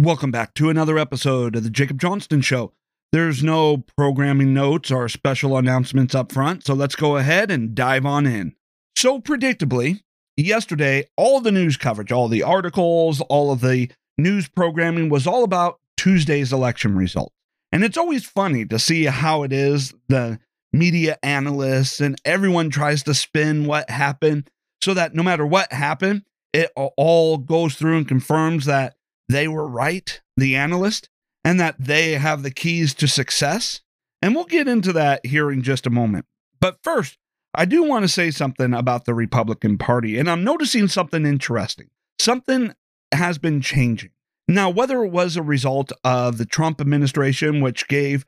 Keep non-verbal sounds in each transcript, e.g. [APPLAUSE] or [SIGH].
Welcome back to another episode of the Jacob Johnston Show. There's no programming notes or special announcements up front, so let's go ahead and dive on in. So, predictably, yesterday, all the news coverage, all the articles, all of the news programming was all about Tuesday's election results. And it's always funny to see how it is the media analysts and everyone tries to spin what happened so that no matter what happened, it all goes through and confirms that they were right, the analyst, and that they have the keys to success. And we'll get into that here in just a moment. But first, I do want to say something about the Republican Party, and I'm noticing something interesting. Something has been changing. Now, whether it was a result of the Trump administration, which gave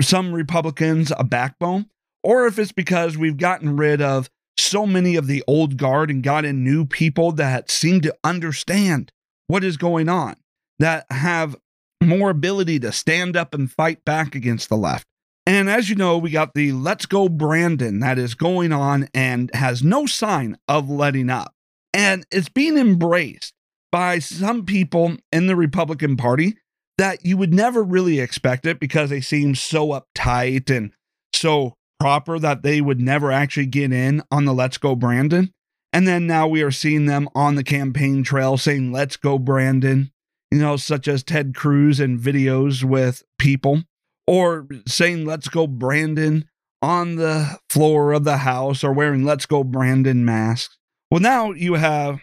some Republicans a backbone, or if it's because we've gotten rid of so many of the old guard and got in new people that seem to understand what is going on, that have more ability to stand up and fight back against the left. And as you know, we got the Let's Go Brandon that is going on and has no sign of letting up. And it's being embraced by some people in the Republican Party that you would never really expect it because they seem so uptight and so proper that they would never actually get in on the Let's Go Brandon. And then now we are seeing them on the campaign trail saying, Let's go, Brandon you know, such as Ted Cruz and videos with people, or saying, let's go, Brandon, on the floor of the house, or wearing let's go, Brandon masks. Well, now you have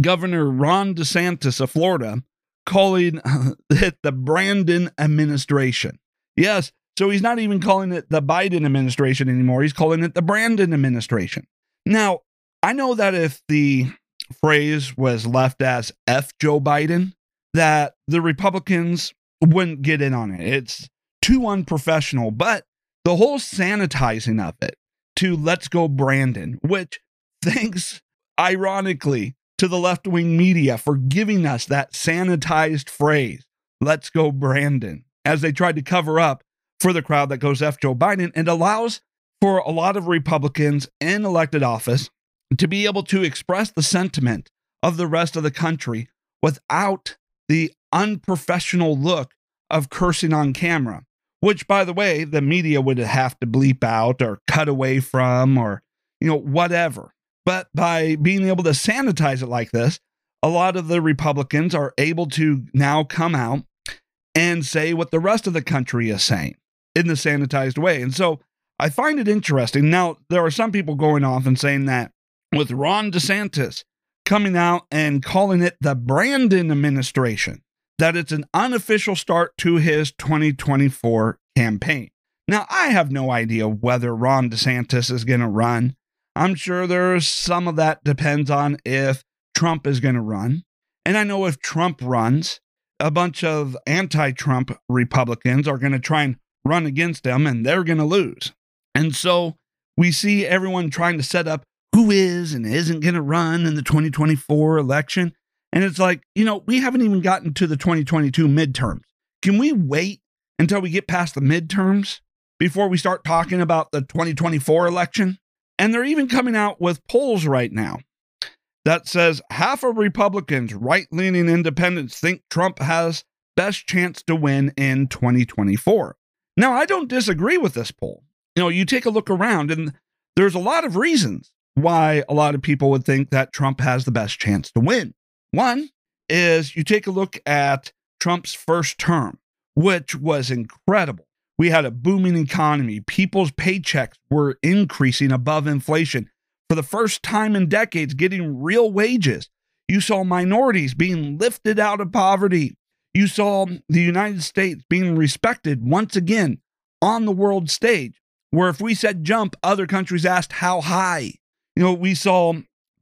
Governor Ron DeSantis of Florida calling [LAUGHS] it the Brandon administration. Yes, so he's not even calling it the Biden administration anymore. He's calling it the Brandon administration. Now, I know that if the phrase was left as F Joe Biden, that the Republicans wouldn't get in on it. It's too unprofessional, but the whole sanitizing of it to let's go Brandon, which [LAUGHS] thanks ironically to the left wing media for giving us that sanitized phrase, let's go Brandon, as they tried to cover up for the crowd that goes F Joe Biden and allows for a lot of Republicans in elected office to be able to express the sentiment of the rest of the country without the unprofessional look of cursing on camera, which, by the way, the media would have to bleep out or cut away from or, you know, whatever. But by being able to sanitize it like this, a lot of the Republicans are able to now come out and say what the rest of the country is saying in the sanitized way. And so I find it interesting. Now, there are some people going off and saying that with Ron DeSantis, coming out and calling it the Brandon administration, that it's an unofficial start to his 2024 campaign. Now, I have no idea whether Ron DeSantis is going to run. I'm sure there's some of that depends on if Trump is going to run. And I know if Trump runs, a bunch of anti Trump Republicans are going to try and run against him and they're going to lose. And so we see everyone trying to set up who is and isn't going to run in the 2024 election. And it's like, you know, we haven't even gotten to the 2022 midterms. Can we wait until we get past the midterms before we start talking about the 2024 election? And they're even coming out with polls right now that says half of Republicans, right-leaning independents think Trump has best chance to win in 2024. Now, I don't disagree with this poll. You know, you take a look around and there's a lot of reasons why a lot of people would think that Trump has the best chance to win. One is you take a look at Trump's first term, which was incredible. We had a booming economy. People's paychecks were increasing above inflation. For the first time in decades, getting real wages. You saw minorities being lifted out of poverty. You saw the United States being respected once again on the world stage, where if we said jump, other countries asked how high. You know, we saw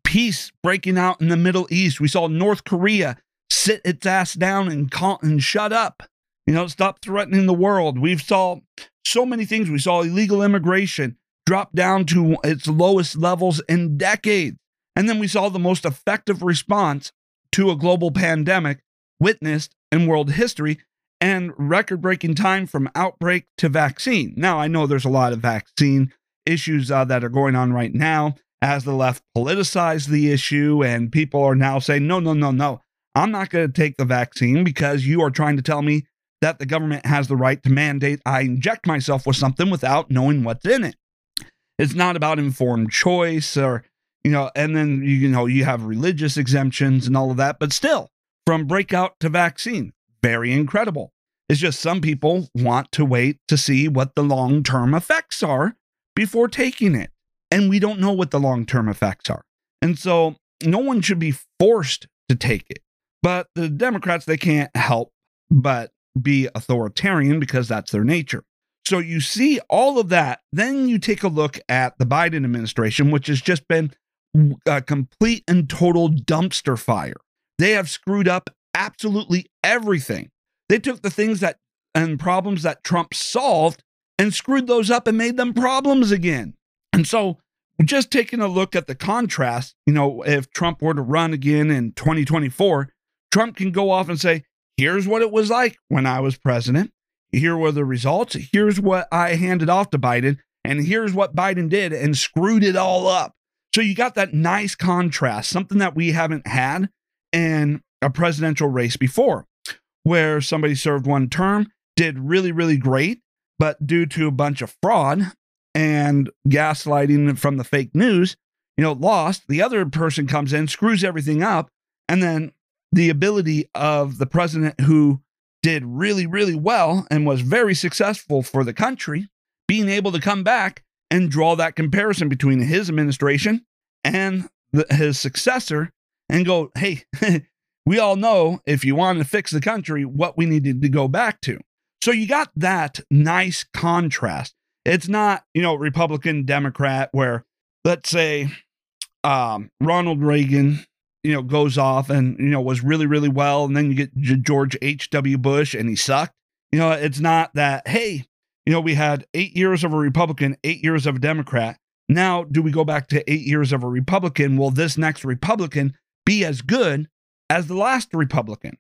peace breaking out in the Middle East. We saw North Korea sit its ass down and, and shut up. You know, stop threatening the world. We've saw so many things. We saw illegal immigration drop down to its lowest levels in decades. And then we saw the most effective response to a global pandemic witnessed in world history and record breaking time from outbreak to vaccine. Now, I know there's a lot of vaccine issues uh, that are going on right now as the left politicized the issue and people are now saying, no, no, no, no. I'm not going to take the vaccine because you are trying to tell me that the government has the right to mandate I inject myself with something without knowing what's in it. It's not about informed choice or, you know, and then, you know, you have religious exemptions and all of that, but still, from breakout to vaccine, very incredible. It's just some people want to wait to see what the long term effects are before taking it. And we don't know what the long term effects are. And so no one should be forced to take it. But the Democrats, they can't help but be authoritarian because that's their nature. So you see all of that. Then you take a look at the Biden administration, which has just been a complete and total dumpster fire. They have screwed up absolutely everything. They took the things that and problems that Trump solved and screwed those up and made them problems again. And so just taking a look at the contrast, you know, if Trump were to run again in 2024, Trump can go off and say, here's what it was like when I was president. Here were the results. Here's what I handed off to Biden. And here's what Biden did and screwed it all up. So you got that nice contrast, something that we haven't had in a presidential race before, where somebody served one term, did really, really great, but due to a bunch of fraud and gaslighting from the fake news, you know, lost. The other person comes in, screws everything up, and then the ability of the president who did really, really well and was very successful for the country, being able to come back and draw that comparison between his administration and the, his successor and go, hey, [LAUGHS] we all know if you want to fix the country, what we needed to go back to. So you got that nice contrast. It's not, you know, Republican, Democrat, where let's say um, Ronald Reagan you know, goes off and, you know, was really, really well. And then you get George H.W. Bush and he sucked. You know, it's not that, hey, you know, we had eight years of a Republican, eight years of a Democrat. Now, do we go back to eight years of a Republican? Will this next Republican be as good as the last Republican?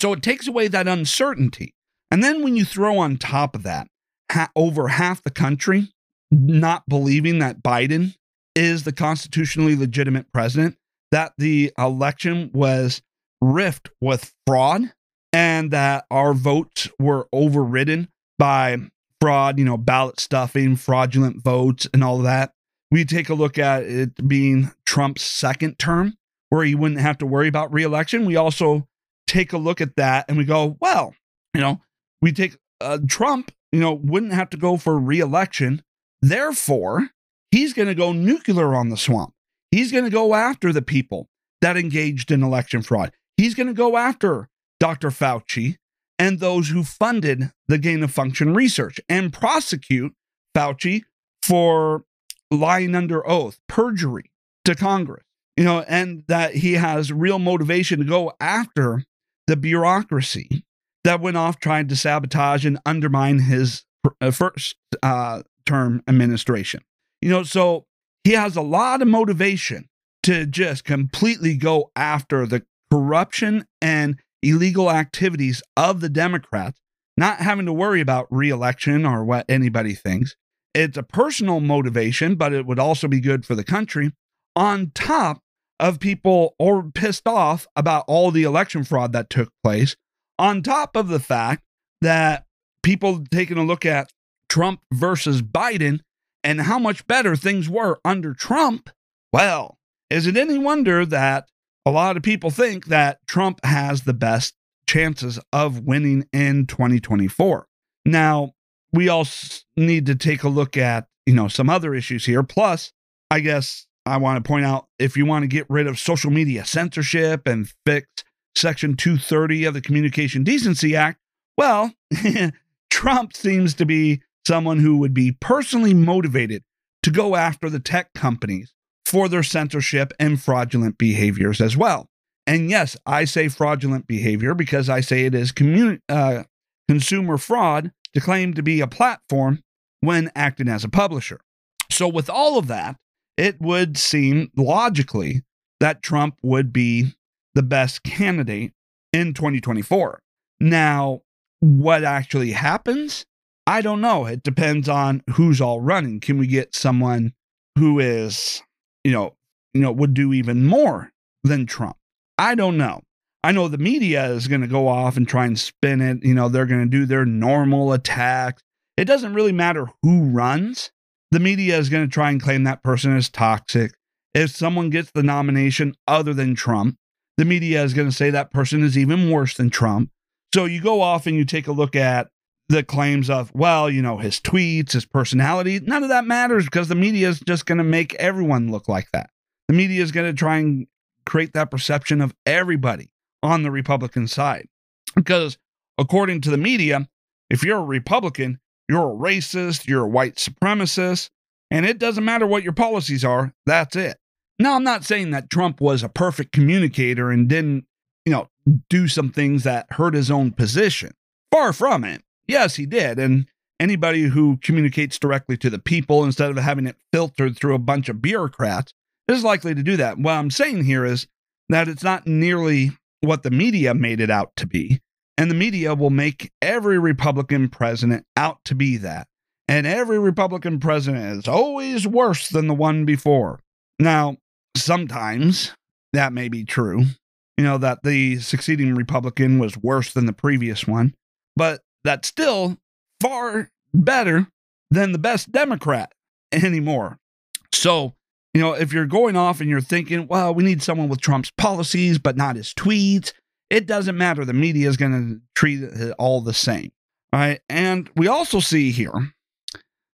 So it takes away that uncertainty. And then when you throw on top of that, ha- over half the country not believing that Biden is the constitutionally legitimate president, that the election was riffed with fraud and that our votes were overridden by fraud, you know, ballot stuffing, fraudulent votes, and all that. We take a look at it being Trump's second term, where he wouldn't have to worry about reelection. We also take a look at that and we go, well, you know, we take uh, Trump, you know, wouldn't have to go for reelection. Therefore, he's going to go nuclear on the swamp. He's going to go after the people that engaged in election fraud. He's going to go after Dr. Fauci and those who funded the gain of function research and prosecute Fauci for lying under oath, perjury to Congress. You know, and that he has real motivation to go after the bureaucracy that went off trying to sabotage and undermine his uh, first uh, term administration. You know, so he has a lot of motivation to just completely go after the corruption and illegal activities of the Democrats, not having to worry about reelection or what anybody thinks. It's a personal motivation, but it would also be good for the country. On top of people or pissed off about all the election fraud that took place, on top of the fact that people taking a look at Trump versus Biden and how much better things were under Trump, well, is it any wonder that a lot of people think that Trump has the best chances of winning in 2024? Now, we all need to take a look at, you know, some other issues here. Plus, I guess I want to point out if you want to get rid of social media censorship and fix Section 230 of the Communication Decency Act, well, [LAUGHS] Trump seems to be someone who would be personally motivated to go after the tech companies for their censorship and fraudulent behaviors as well. And yes, I say fraudulent behavior because I say it is commun- uh, consumer fraud to claim to be a platform when acting as a publisher. So, with all of that, it would seem logically that Trump would be the best candidate in 2024. Now, what actually happens I don't know. It depends on who's all running. Can we get someone who is, you know, you know, would do even more than Trump? I don't know. I know the media is going to go off and try and spin it. You know, they're going to do their normal attacks. It doesn't really matter who runs. The media is going to try and claim that person is toxic. If someone gets the nomination other than Trump, the media is going to say that person is even worse than Trump. So you go off and you take a look at the claims of, well, you know, his tweets, his personality. None of that matters because the media is just going to make everyone look like that. The media is going to try and create that perception of everybody on the Republican side. Because according to the media, if you're a Republican, you're a racist, you're a white supremacist, and it doesn't matter what your policies are, that's it. Now, I'm not saying that Trump was a perfect communicator and didn't, you know, do some things that hurt his own position. Far from it. Yes, he did. And anybody who communicates directly to the people instead of having it filtered through a bunch of bureaucrats is likely to do that. What I'm saying here is that it's not nearly what the media made it out to be. And the media will make every Republican president out to be that. And every Republican president is always worse than the one before. Now, sometimes that may be true, you know, that the succeeding Republican was worse than the previous one, but that's still far better than the best Democrat [LAUGHS] anymore. So, you know, if you're going off and you're thinking, well, we need someone with Trump's policies, but not his tweets, it doesn't matter. The media is going to treat it uh, all the same. All right. And we also see here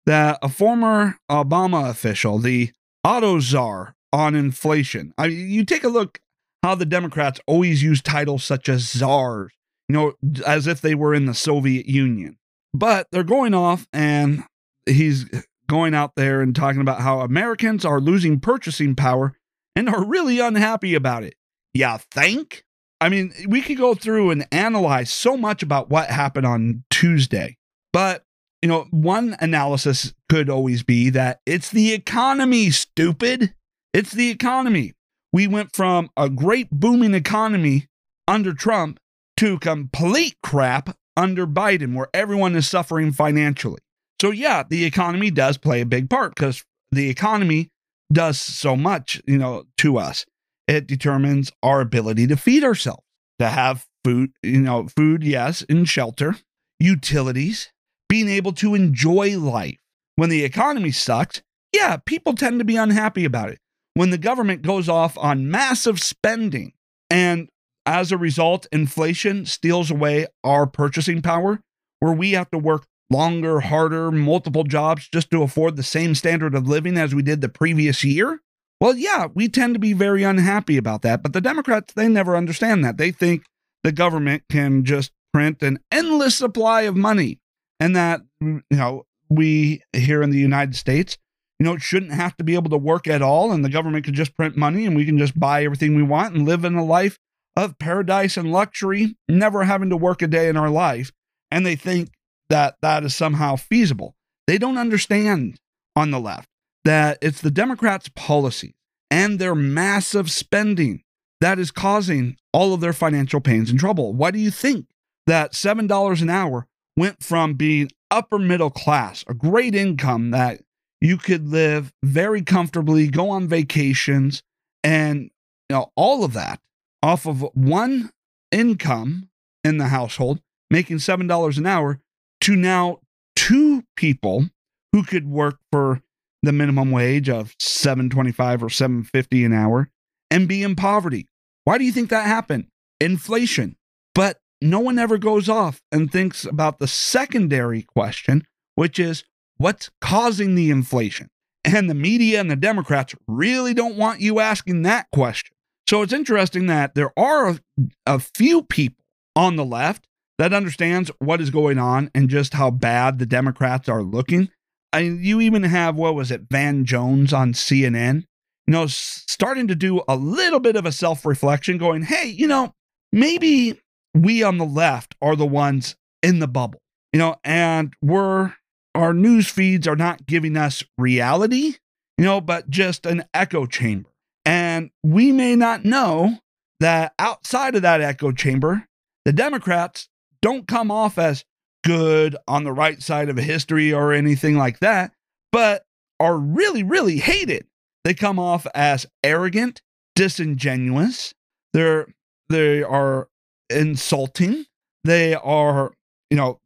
that a former Obama official, the auto czar on inflation, I mean, you take a look how the Democrats always use titles such as czars, you know, as if they were in the Soviet Union. But they're going off and he's going out there and talking about how Americans are losing purchasing power and are really unhappy about it. Yeah, think? I mean, we could go through and analyze so much about what happened on Tuesday. But, you know, one analysis could always be that it's the economy, stupid. It's the economy. We went from a great booming economy under Trump to complete crap under Biden, where everyone is suffering financially. So, yeah, the economy does play a big part because the economy does so much, you know, to us it determines our ability to feed ourselves, to have food, you know, food, yes, and shelter, utilities, being able to enjoy life. When the economy sucks, yeah, people tend to be unhappy about it. When the government goes off on massive spending and as a result, inflation steals away our purchasing power, where we have to work longer, harder, multiple jobs just to afford the same standard of living as we did the previous year, well, yeah, we tend to be very unhappy about that. But the Democrats, they never understand that. They think the government can just print an endless supply of money and that, you know, we here in the United States, you know, it shouldn't have to be able to work at all and the government could just print money and we can just buy everything we want and live in a life of paradise and luxury, never having to work a day in our life. And they think that that is somehow feasible. They don't understand on the left that it's the Democrats' policies and their massive spending that is causing all of their financial pains and trouble. Why do you think that $7 an hour went from being upper middle class, a great income that you could live very comfortably, go on vacations, and you know, all of that off of one income in the household, making $7 an hour, to now two people who could work for the minimum wage of 725 or 750 an hour and be in poverty. Why do you think that happened? Inflation. But no one ever goes off and thinks about the secondary question, which is what's causing the inflation? And the media and the Democrats really don't want you asking that question. So it's interesting that there are a, few people on the left that understands what is going on and just how bad the Democrats are looking I you even have what was it, Van Jones on CNN, you know, starting to do a little bit of a self reflection, going, hey, you know, maybe we on the left are the ones in the bubble, you know, and we're our news feeds are not giving us reality, you know, but just an echo chamber. And we may not know that outside of that echo chamber, the Democrats don't come off as good on the right side of history or anything like that, but are really, really hated. They come off as arrogant, disingenuous. They're they are insulting, they are, you know,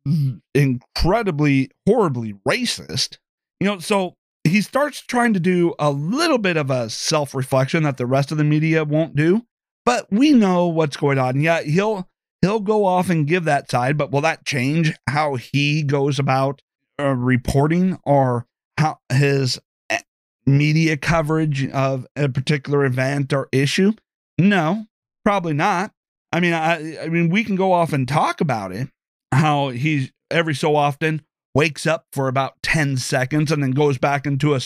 incredibly, horribly racist. You know, so he starts trying to do a little bit of a self reflection that the rest of the media won't do. But we know what's going on. Yeah, he'll he'll go off and give that side, but will that change how he goes about uh, reporting or how his eh, media coverage of a particular event or issue? No, probably not. I mean, I, I mean, we can go off and talk about it. How he's every so often wakes up for about ten seconds and then goes back into a,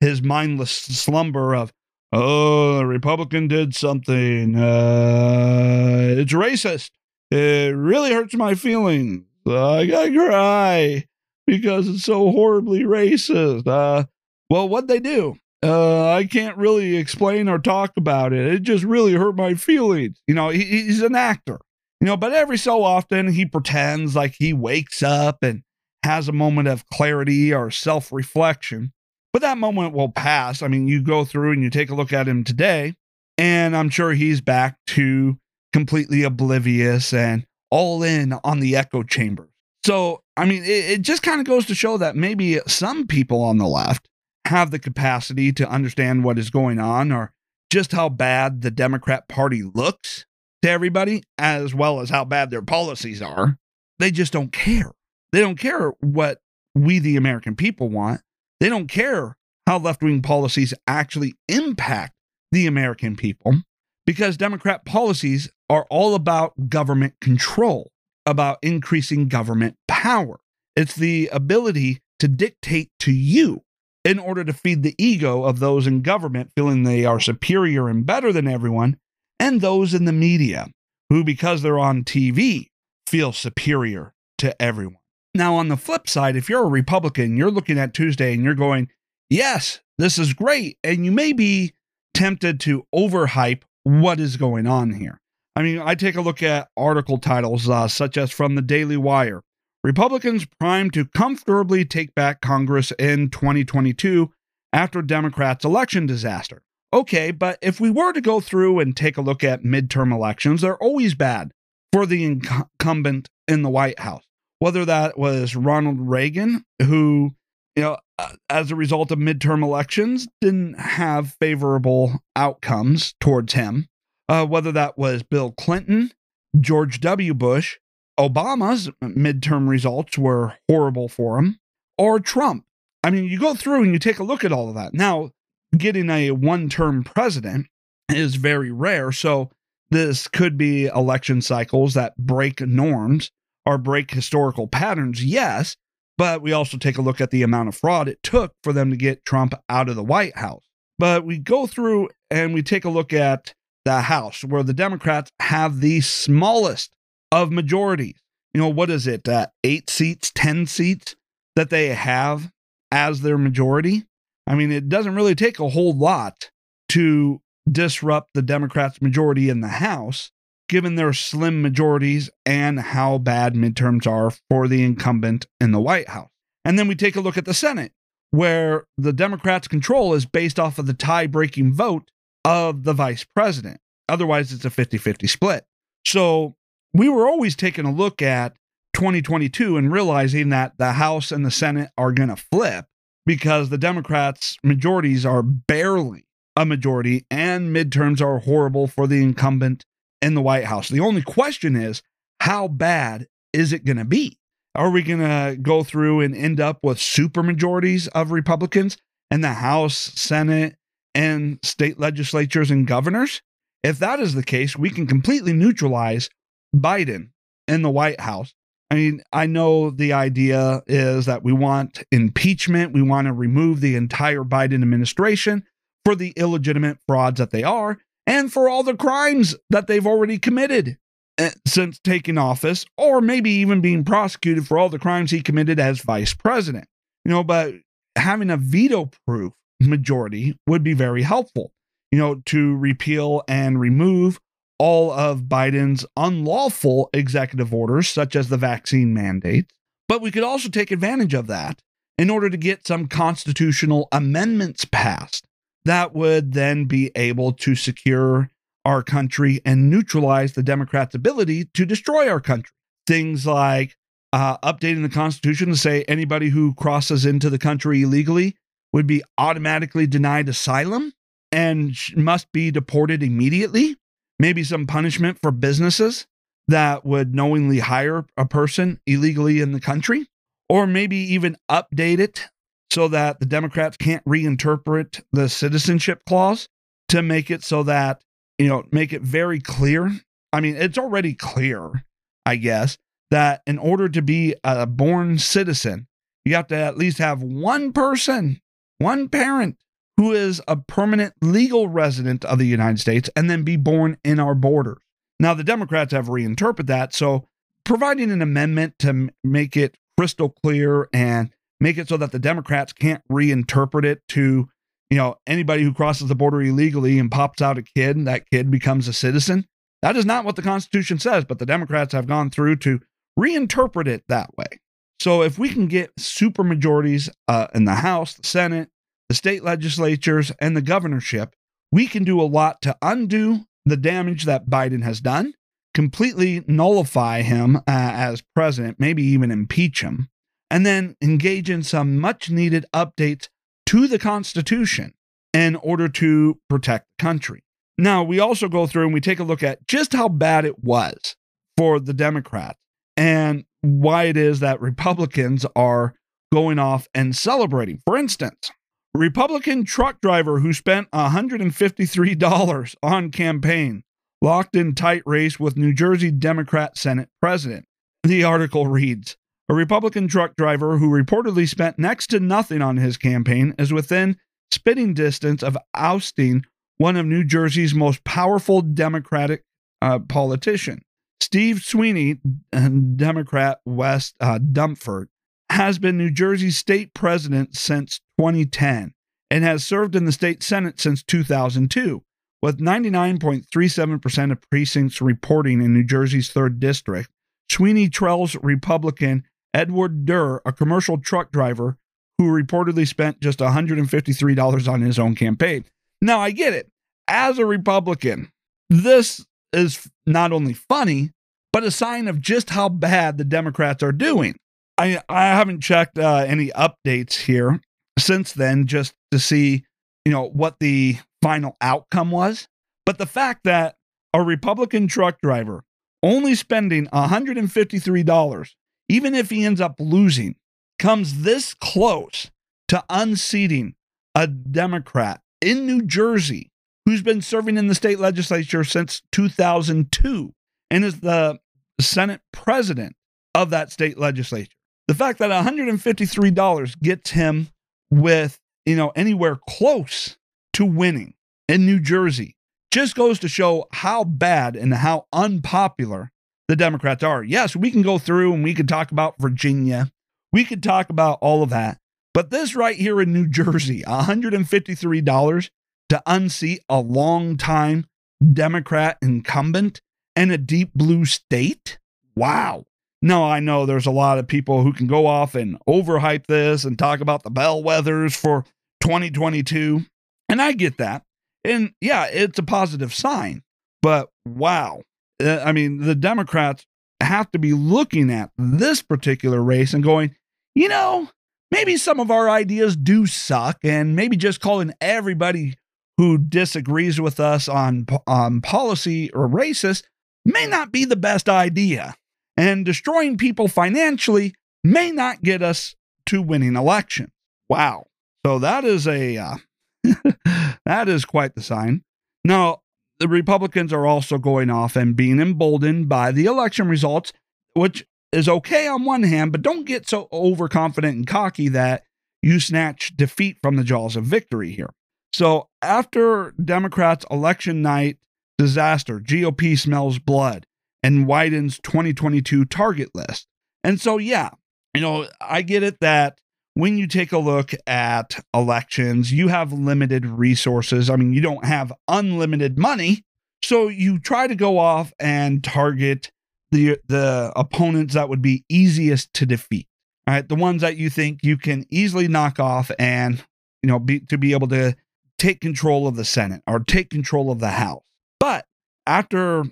his mindless slumber of, oh, the Republican did something. Uh, it's racist. It really hurts my feelings. I gotta cry because it's so horribly racist. Uh, well, what'd they do? Uh, I can't really explain or talk about it. It just really hurt my feelings. You know, he, he's an actor, you know, but every so often he pretends like he wakes up and has a moment of clarity or self reflection. But that moment will pass. I mean, you go through and you take a look at him today, and I'm sure he's back to completely oblivious and all in on the echo chamber. So, I mean, it, it just kind of goes to show that maybe some people on the left have the capacity to understand what is going on or just how bad the Democrat Party looks to everybody, as well as how bad their policies are. They just don't care. They don't care what we, the American people, want. They don't care how left wing policies actually impact the American people because Democrat policies are all about government control, about increasing government power. It's the ability to dictate to you in order to feed the ego of those in government feeling they are superior and better than everyone, and those in the media who, because they're on TV, feel superior to everyone. Now, on the flip side, if you're a Republican, you're looking at Tuesday and you're going, yes, this is great. And you may be tempted to overhype what is going on here. I mean, I take a look at article titles uh, such as from the Daily Wire Republicans primed to comfortably take back Congress in 2022 after Democrats' election disaster. Okay, but if we were to go through and take a look at midterm elections, they're always bad for the incumbent in the White House whether that was Ronald Reagan, who, you know, uh, as a result of midterm elections, didn't have favorable outcomes towards him, uh, whether that was Bill Clinton, George W. Bush, Obama's midterm results were horrible for him, or Trump. I mean, you go through and you take a look at all of that. Now, getting a one term president is very rare. So, this could be election cycles that break norms or break historical patterns, yes, but we also take a look at the amount of fraud it took for them to get Trump out of the White House. But we go through and we take a look at the House, where the Democrats have the smallest of majorities. You know, what is it? Uh, eight seats, 10 seats that they have as their majority. I mean, it doesn't really take a whole lot to disrupt the Democrats' majority in the House given their slim majorities and how bad midterms are for the incumbent in the White House. And then we take a look at the Senate, where the Democrats' control is based off of the tie breaking vote of the vice president. Otherwise, it's a 50 50 split. So we were always taking a look at 2022 and realizing that the House and the Senate are going to flip because the Democrats' majorities are barely a majority and midterms are horrible for the incumbent in the White House. The only question is how bad is it going to be? Are we going to go through and end up with super majorities of Republicans in the House, Senate, and state legislatures and governors? If that is the case, we can completely neutralize Biden in the White House. I mean, I know the idea is that we want impeachment, we want to remove the entire Biden administration for the illegitimate frauds that they are, and for all the crimes that they've already committed eh, since taking office, or maybe even being prosecuted for all the crimes he committed as vice president. You know, but having a veto proof majority would be very helpful, you know, to repeal and remove all of Biden's unlawful executive orders, such as the vaccine mandates. But we could also take advantage of that in order to get some constitutional amendments passed that would then be able to secure our country and neutralize the Democrats' ability to destroy our country. Things like uh, updating the Constitution to say anybody who crosses into the country illegally would be automatically denied asylum and must be deported immediately. Maybe some punishment for businesses that would knowingly hire a person illegally in the country, or maybe even update it so that the Democrats can't reinterpret the citizenship clause to make it so that, you know, make it very clear. I mean, it's already clear, I guess, that in order to be a born citizen, you have to at least have one person, one parent who is a permanent legal resident of the United States and then be born in our border. Now, the Democrats have reinterpreted that. So, providing an amendment to make it crystal clear and make it so that the Democrats can't reinterpret it to, you know, anybody who crosses the border illegally and pops out a kid and that kid becomes a citizen. That is not what the Constitution says, but the Democrats have gone through to reinterpret it that way. So if we can get super majorities uh, in the House, the Senate, the state legislatures, and the governorship, we can do a lot to undo the damage that Biden has done, completely nullify him uh, as president, maybe even impeach him, and then engage in some much needed updates to the Constitution in order to protect the country. Now, we also go through and we take a look at just how bad it was for the Democrats and why it is that Republicans are going off and celebrating. For instance, Republican truck driver who spent $153 on campaign locked in tight race with New Jersey Democrat Senate president. The article reads A Republican truck driver who reportedly spent next to nothing on his campaign is within spitting distance of ousting one of New Jersey's most powerful Democratic uh, politicians. Steve Sweeney, Democrat West uh, Deptford, has been New Jersey's state president since 2010 and has served in the state Senate since 2002, with 99.37% of precincts reporting in New Jersey's 3rd District. Sweeney trails Republican Edward Durr, a commercial truck driver who reportedly spent just $153 on his own campaign. Now, I get it. As a Republican, this is not only funny, but a sign of just how bad the Democrats are doing. I, I haven't checked uh, any updates here since then just to see, you know, what the final outcome was. But the fact that a Republican truck driver only spending $153, even if he ends up losing, comes this close to unseating a Democrat in New Jersey who's been serving in the state legislature since 2002 and is the Senate president of that state legislature. The fact that $153 gets him with, you know, anywhere close to winning in New Jersey just goes to show how bad and how unpopular the Democrats are. Yes, we can go through and we can talk about Virginia. We could talk about all of that. But this right here in New Jersey, $153 to unseat a long-time Democrat incumbent in a deep blue state? Wow. No, I know there's a lot of people who can go off and overhype this and talk about the bellwethers for 2022. And I get that. And yeah, it's a positive sign. But wow. Uh, I mean, the Democrats have to be looking at this particular race and going, you know, maybe some of our ideas do suck, and maybe just calling everybody who disagrees with us on, on policy or racist may not be the best idea. And destroying people financially may not get us to winning elections. Wow. So that is a uh, [LAUGHS] that is quite the sign. Now, the Republicans are also going off and being emboldened by the election results, which is okay on one hand, but don't get so overconfident and cocky that you snatch defeat from the jaws of victory here. So after Democrats' election night disaster, GOP smells blood and widens 2022 target list. And so, yeah, you know, I get it that when you take a look at elections, you have limited resources. I mean, you don't have unlimited money. So you try to go off and target the the opponents that would be easiest to defeat. Right, the ones that you think you can easily knock off and you know be to be able to take control of the Senate or take control of the House. But after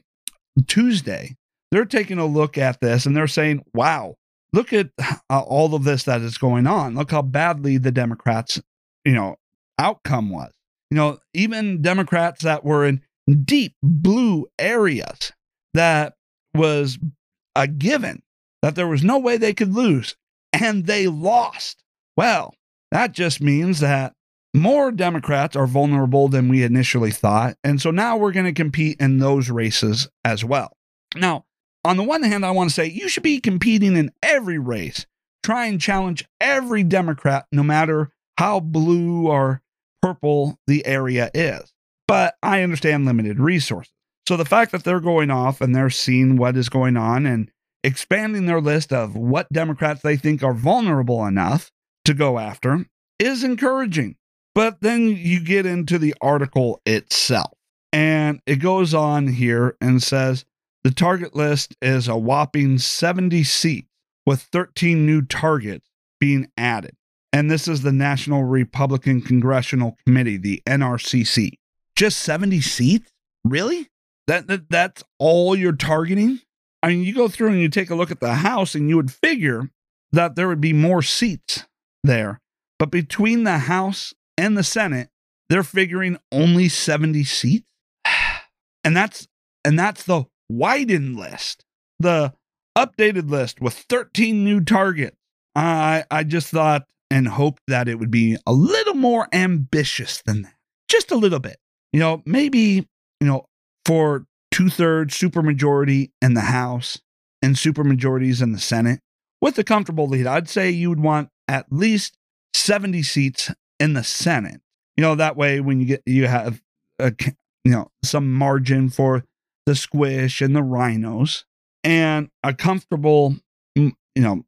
Tuesday, they're taking a look at this and they're saying, wow, look at uh, all of this that is going on. Look how badly the Democrats, you know, outcome was. You know, even Democrats that were in deep blue areas that was a given that there was no way they could lose and they lost. Well, that just means that more Democrats are vulnerable than we initially thought. And so now we're going to compete in those races as well. Now, on the one hand, I want to say you should be competing in every race. Try and challenge every Democrat, no matter how blue or purple the area is. But I understand limited resources. So the fact that they're going off and they're seeing what is going on and expanding their list of what Democrats they think are vulnerable enough to go after is encouraging. But then you get into the article itself, and it goes on here and says the target list is a whopping 70 seats with 13 new targets being added. And this is the National Republican Congressional Committee, the NRCC. Just 70 seats? Really? That, that that's all you're targeting? I mean, you go through and you take a look at the House and you would figure that there would be more seats there. But between the House and the Senate, they're figuring only 70 seats. [SIGHS] And that's and that's the widened list, the updated list with 13 new targets. I I just thought and hoped that it would be a little more ambitious than that. Just a little bit. You know, maybe, you know, for two thirds supermajority in the House and supermajorities in the Senate with a comfortable lead. I'd say you would want at least 70 seats in the Senate. You know, that way when you get, you have, a, you know, some margin for the squish and the RINOs and a comfortable, mm, you know,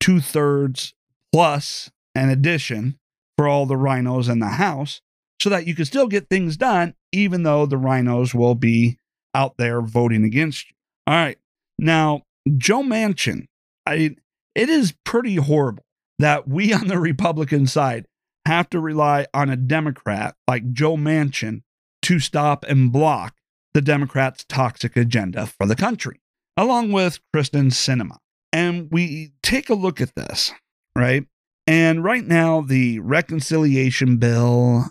two thirds plus an addition for all the RINOs in the House so that you can still get things done, even though the RINOs will be out there voting against you. All right. Now, Joe Manchin, I it is pretty horrible that we on the Republican side have to rely on a Democrat like Joe Manchin to stop and block the Democrats' toxic agenda for the country, along with Kyrsten Sinema. And we take a look at this, right? And right now, the reconciliation bill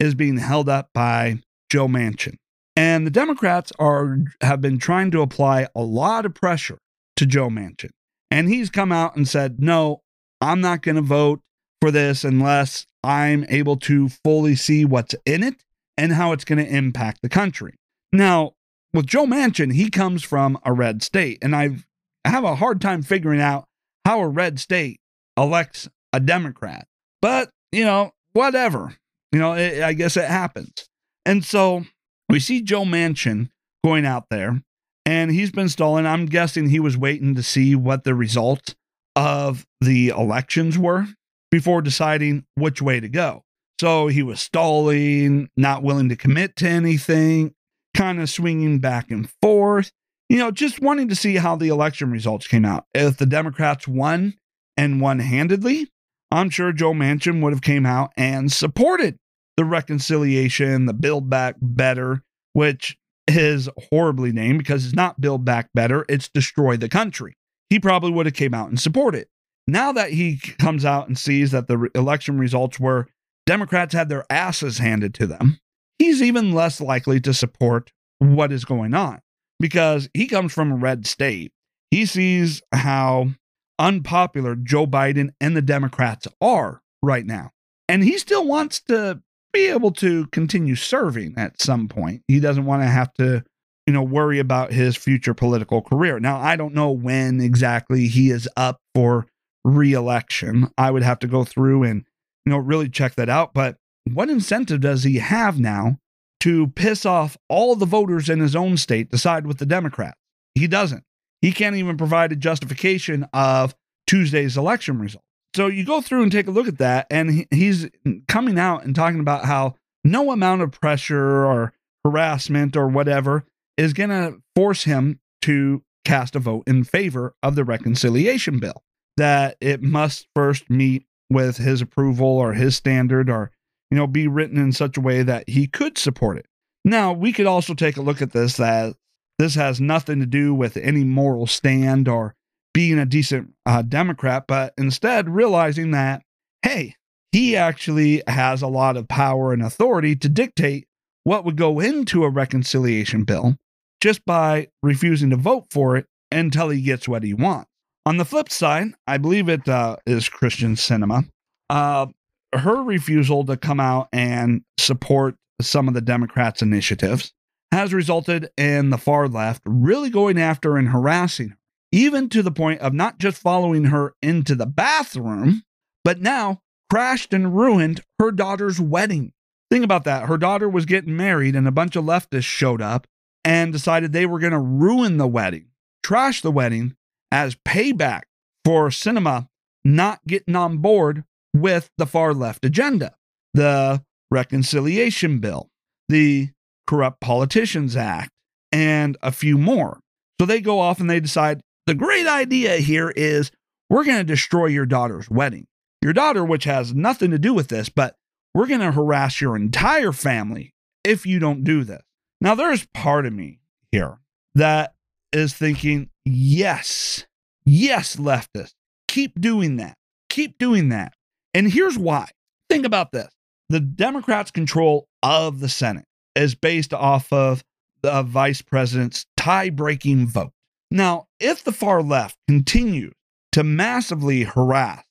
is being held up by Joe Manchin. And the Democrats are have been trying to apply a lot of pressure to Joe Manchin. And he's come out and said, "No, I'm not going to vote for this unless I'm able to fully see what's in it and how it's going to impact the country." Now, with Joe Manchin, he comes from a red state, and I've I have a hard time figuring out how a red state elects a Democrat. But, you know, whatever. You know, it, I guess it happens. And so we see Joe Manchin going out there and he's been stalling. I'm guessing he was waiting to see what the results of the elections were before deciding which way to go. So he was stalling, not willing to commit to anything, kind of swinging back and forth, you know, just wanting to see how the election results came out. If the Democrats won and won handedly, I'm sure Joe Manchin would have came out and supported the reconciliation, the build back better, which is horribly named because it's not build back better, it's destroy the country. He probably would have came out and supported. Now that he comes out and sees that the election results were Democrats had their asses handed to them, he's even less likely to support what is going on because he comes from a red state. He sees how unpopular Joe Biden and the Democrats are right now. And he still wants to be able to continue serving at some point. He doesn't want to have to, you know, worry about his future political career. Now, I don't know when exactly he is up for reelection. Mm-hmm. I would have to go through and, you know, really check that out. But what incentive does he have now to piss off all the voters in his own state to side with the Democrats? He doesn't. He can't even provide a justification of Tuesday's election result. So you go through and take a look at that, and he's coming out and talking about how no amount of pressure or harassment or whatever is going to force him to cast a vote in favor of the reconciliation bill. That it must first meet with his approval or his standard or, you know, be written in such a way that he could support it. Now, we could also take a look at this that this has nothing to do with any moral stand or being a decent uh, Democrat, but instead realizing that, hey, he actually has a lot of power and authority to dictate what would go into a reconciliation bill just by refusing to vote for it until he gets what he wants. On the flip side, I believe it uh, is Kyrsten Sinema. Uh, her refusal to come out and support some of the Democrats' initiatives has resulted in the far left really going after and harassing her, even to the point of not just following her into the bathroom, but now crashed and ruined her daughter's wedding. Think about that. Her daughter was getting married, and a bunch of leftists showed up and decided they were going to ruin the wedding, trash the wedding as payback for Sinema not getting on board with the far left agenda. The reconciliation bill, the Corrupt Politicians Act, and a few more. So they go off and they decide the great idea here is we're going to destroy your daughter's wedding. Your daughter, which has nothing to do with this, but we're going to harass your entire family if you don't do this. Now, there's part of me here that is thinking, yes, yes, leftists, keep doing that. Keep doing that. And here's why. Think about this the Democrats' control of the Senate is based off of the vice president's tie breaking vote. Now, if the far left continues to massively harass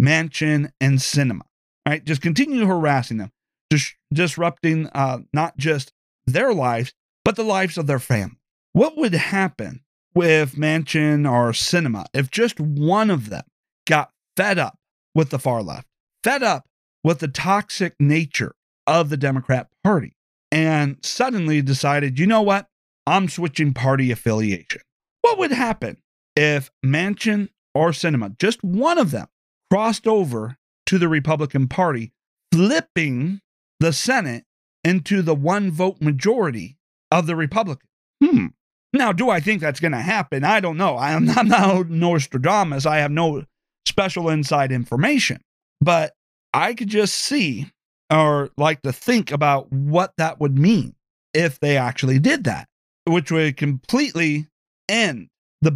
Manchin and Sinema, right, just continue harassing them, dis- disrupting uh, not just their lives, but the lives of their family. What would happen with Manchin or Sinema if just one of them got fed up with the far left, fed up with the toxic nature of the Democrat Party, and suddenly decided, you know what? I'm switching party affiliation. What would happen if Manchin or Sinema, just one of them, crossed over to the Republican Party, flipping the Senate into the one vote majority of the Republicans? Hmm. Now, do I think that's going to happen? I don't know. I am [LAUGHS] not, not Nostradamus. I have no special inside information, but I could just see or like to think about what that would mean if they actually did that, which would completely end the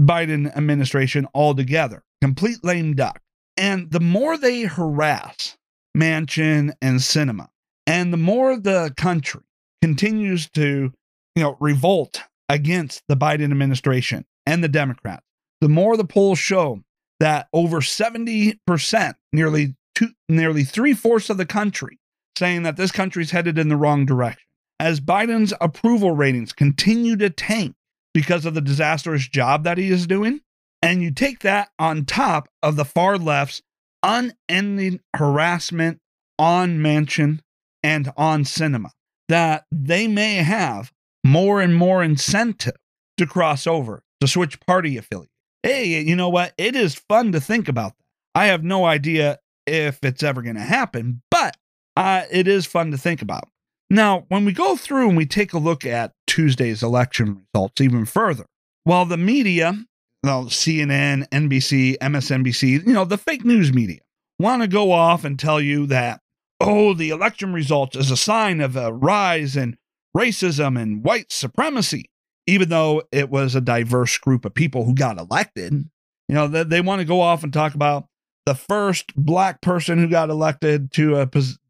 Biden administration altogether. Complete lame duck. And the more they harass Manchin and Sinema, and the more the country continues to, you know, revolt against the Biden administration and the Democrats, the more the polls show that over 70%, nearly two, nearly three fourths of the country, saying that this country is headed in the wrong direction. As Biden's approval ratings continue to tank because of the disastrous job that he is doing, and you take that on top of the far left's unending harassment on Manchin and on Sinema, that they may have more and more incentive to cross over, to switch party affiliate hey, you know what? It is fun to think about that. I have no idea if it's ever going to happen, but uh, it is fun to think about. Now, when we go through and we take a look at Tuesday's election results even further, while the media, well, CNN, NBC, MSNBC, you know, the fake news media, want to go off and tell you that, oh, the election results is a sign of a rise in racism and white supremacy even though it was a diverse group of people who got elected. Mm. You know, they, they want to go off and talk about the first black person who got elected to a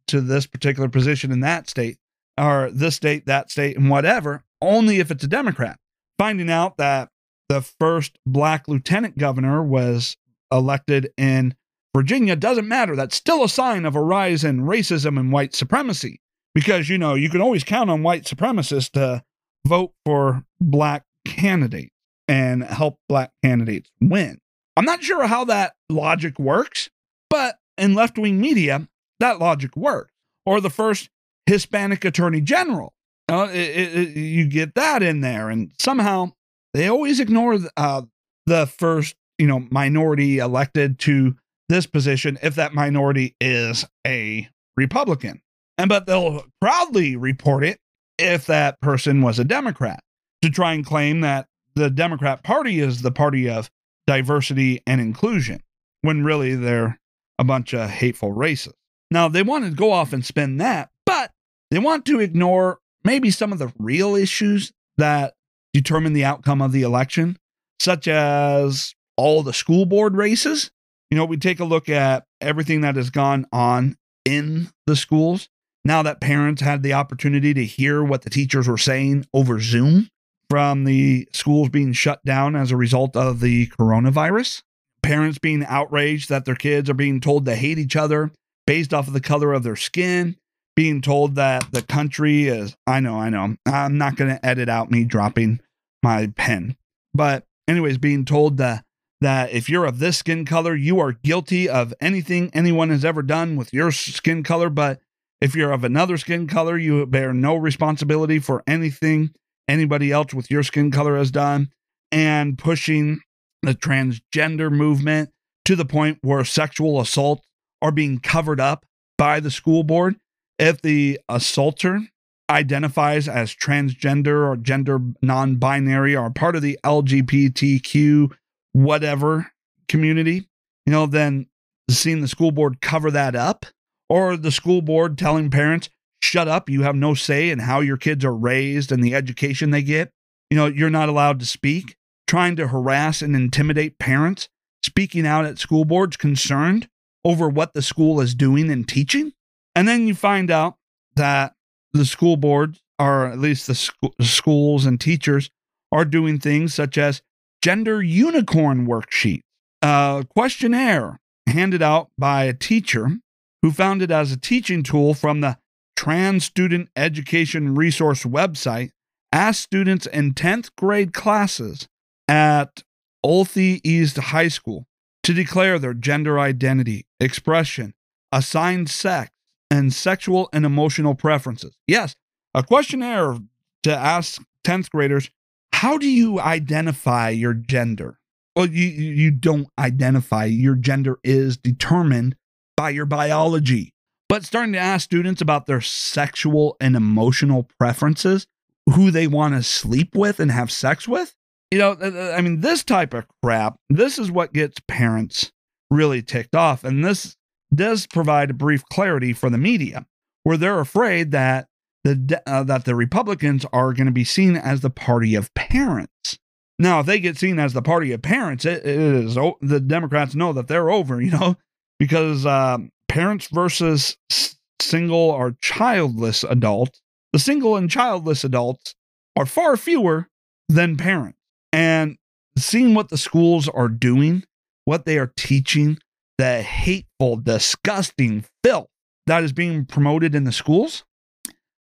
to this particular position in that state or this state, that state, and whatever, only if it's a Democrat. Finding out that the first black lieutenant governor was elected in Virginia doesn't matter. That's still a sign of a rise in racism and white supremacy because, you know, you can always count on white supremacists to vote for black candidates and help black candidates win. I'm not sure how that logic works, but in left wing media, that logic works. Or the first Hispanic attorney general. Uh, it, it, you get that in there, and somehow they always ignore uh, the first, you know, minority elected to this position if that minority is a Republican. And but they'll proudly report it if that person was a Democrat to try and claim that the Democrat Party is the party of diversity and inclusion, when really they're a bunch of hateful racists. Now, they want to go off and spin that, but They want to ignore maybe some of the real issues that determine the outcome of the election, such as all the school board races. You know, we take a look at everything that has gone on in the schools. Now that parents had the opportunity to hear what the teachers were saying over Zoom from the schools being shut down as a result of the coronavirus, parents being outraged that their kids are being told to hate each other based off of the color of their skin, being told that the country is, I know, I know, I'm not going to edit out me dropping my pen. But, anyways, being told that, that if you're of this skin color, you are guilty of anything anyone has ever done with your skin color. But if you're of another skin color, you bear no responsibility for anything anybody else with your skin color has done. And pushing the transgender movement to the point where sexual assaults are being covered up by the school board. If the assaulter identifies as transgender or gender non binary or part of the LGBTQ whatever community, you know, then seeing the school board cover that up or the school board telling parents, shut up, you have no say in how your kids are raised and the education they get. You know, you're not allowed to speak, trying to harass and intimidate parents, speaking out at school boards concerned over what the school is doing and teaching. And then you find out that the school boards, or at least the sc- schools and teachers, are doing things such as gender unicorn worksheets, a questionnaire handed out by a teacher who found it as a teaching tool from the Trans Student Education Resource website, asked students in 10th grade classes at Olathe East High School to declare their gender identity, expression, assigned sex, and sexual and emotional preferences. Yes, a questionnaire to ask 10th graders, how do you identify your gender? Well, you, you don't identify. Your gender is determined by your biology. But starting to ask students about their sexual and emotional preferences, who they want to sleep with and have sex with, you know, I mean, this type of crap, this is what gets parents really ticked off. And this does provide a brief clarity for the media, where they're afraid that the uh, that the Republicans are going to be seen as the party of parents. Now, if they get seen as the party of parents, it, it is the Democrats know that they're over, you know, because uh, parents versus single or childless adults, the single and childless adults are far fewer than parents. And seeing what the schools are doing, what they are teaching, the hateful, disgusting filth that is being promoted in the schools,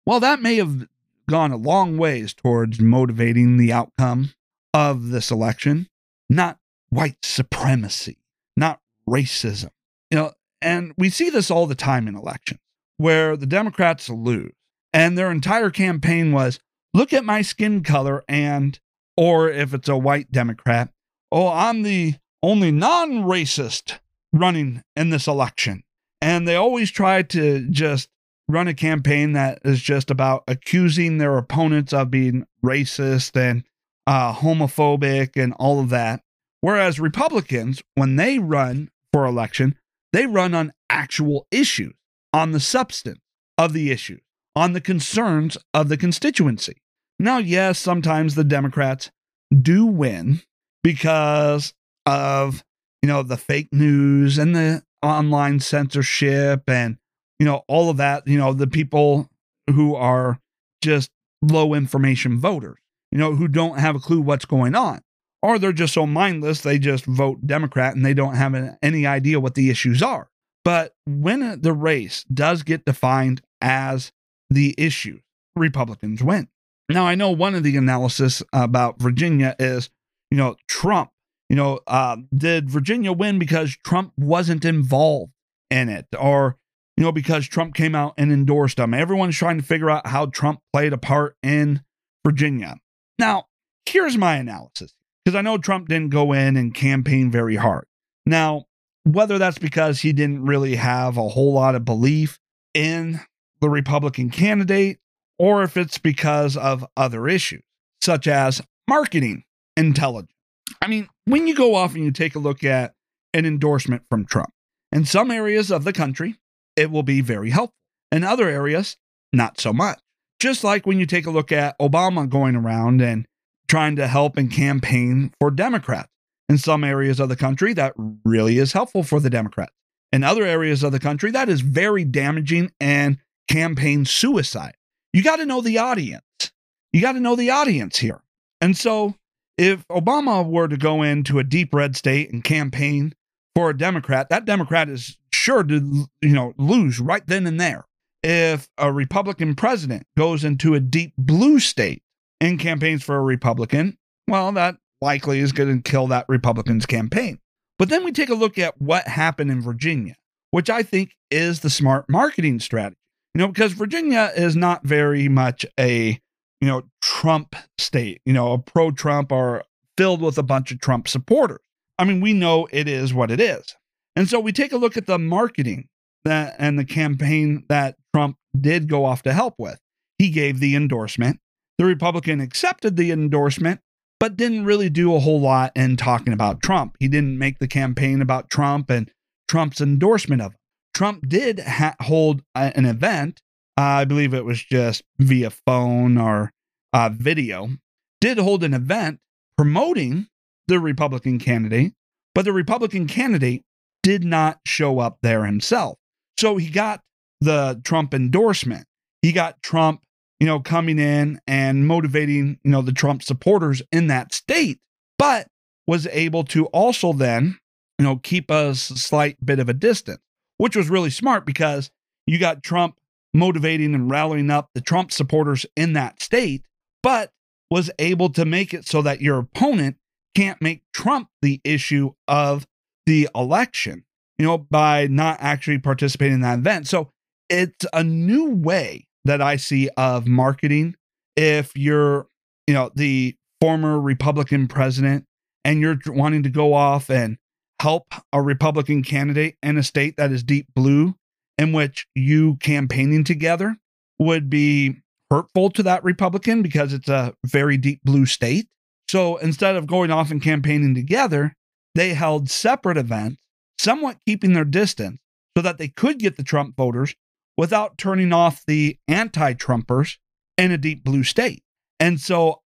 well, that may have gone a long ways towards motivating the outcome of this election, not white supremacy, not racism. You know, and we see this all the time in elections where the Democrats lose and their entire campaign was look at my skin color and or if it's a white Democrat, oh, I'm the only non racist running in this election. And they always try to just run a campaign that is just about accusing their opponents of being racist and uh, homophobic and all of that. Whereas Republicans, when they run for election, they run on actual issues, on the substance of the issues, on the concerns of the constituency. Now, yes, sometimes the Democrats do win because of, you know, the fake news and the online censorship and, you know, all of that, you know, the people who are just low information voters, you know, who don't have a clue what's going on. Or they're just so mindless, they just vote Democrat and they don't have any idea what the issues are. But when the race does get defined as the issue, Republicans win. Now, I know one of the analysis about Virginia is, you know, Trump, you know, uh, did Virginia win because Trump wasn't involved in it or, you know, because Trump came out and endorsed him? Everyone's trying to figure out how Trump played a part in Virginia. Now, here's my analysis because I know Trump didn't go in and campaign very hard. Now, whether that's because he didn't really have a whole lot of belief in the Republican candidate or if it's because of other issues, such as marketing intelligence. I mean, when you go off and you take a look at an endorsement from Trump, in some areas of the country, it will be very helpful. In other areas, not so much. Just like when you take a look at Obama going around and trying to help and campaign for Democrats. In some areas of the country, that really is helpful for the Democrats. In other areas of the country, that is very damaging and campaign suicide. You got to know the audience. You got to know the audience here. And so, if Obama were to go into a deep red state and campaign for a Democrat, that Democrat is sure to, you know, lose right then and there. If a Republican president goes into a deep blue state and campaigns for a Republican, well, that likely is going to kill that Republican's campaign. But then we take a look at what happened in Virginia, which I think is the smart marketing strategy. You know, because Virginia is not very much a, you know, Trump state, you know, a pro Trump or filled with a bunch of Trump supporters. I mean, we know it is what it is. And so we take a look at the marketing that and the campaign that Trump did go off to help with. He gave the endorsement. The Republican accepted the endorsement, but didn't really do a whole lot in talking about Trump. He didn't make the campaign about Trump and Trump's endorsement of him. Trump did ha- hold a, an event. Uh, I believe it was just via phone or uh, video. Did hold an event promoting the Republican candidate, but the Republican candidate did not show up there himself. So he got the Trump endorsement. He got Trump, you know, coming in and motivating, you know, the Trump supporters in that state, but was able to also then, you know, keep a slight bit of a distance, which was really smart because you got Trump motivating and rallying up the Trump supporters in that state, but was able to make it so that your opponent can't make Trump the issue of the election, you know, by not actually participating in that event. So it's a new way that I see of marketing. If you're, you know, the former Republican president and you're wanting to go off and help a Republican candidate in a state that is deep blue, in which you campaigning together would be hurtful to that Republican because it's a very deep blue state. So instead of going off and campaigning together, they held separate events, somewhat keeping their distance so that they could get the Trump voters without turning off the anti Trumpers in a deep blue state. And so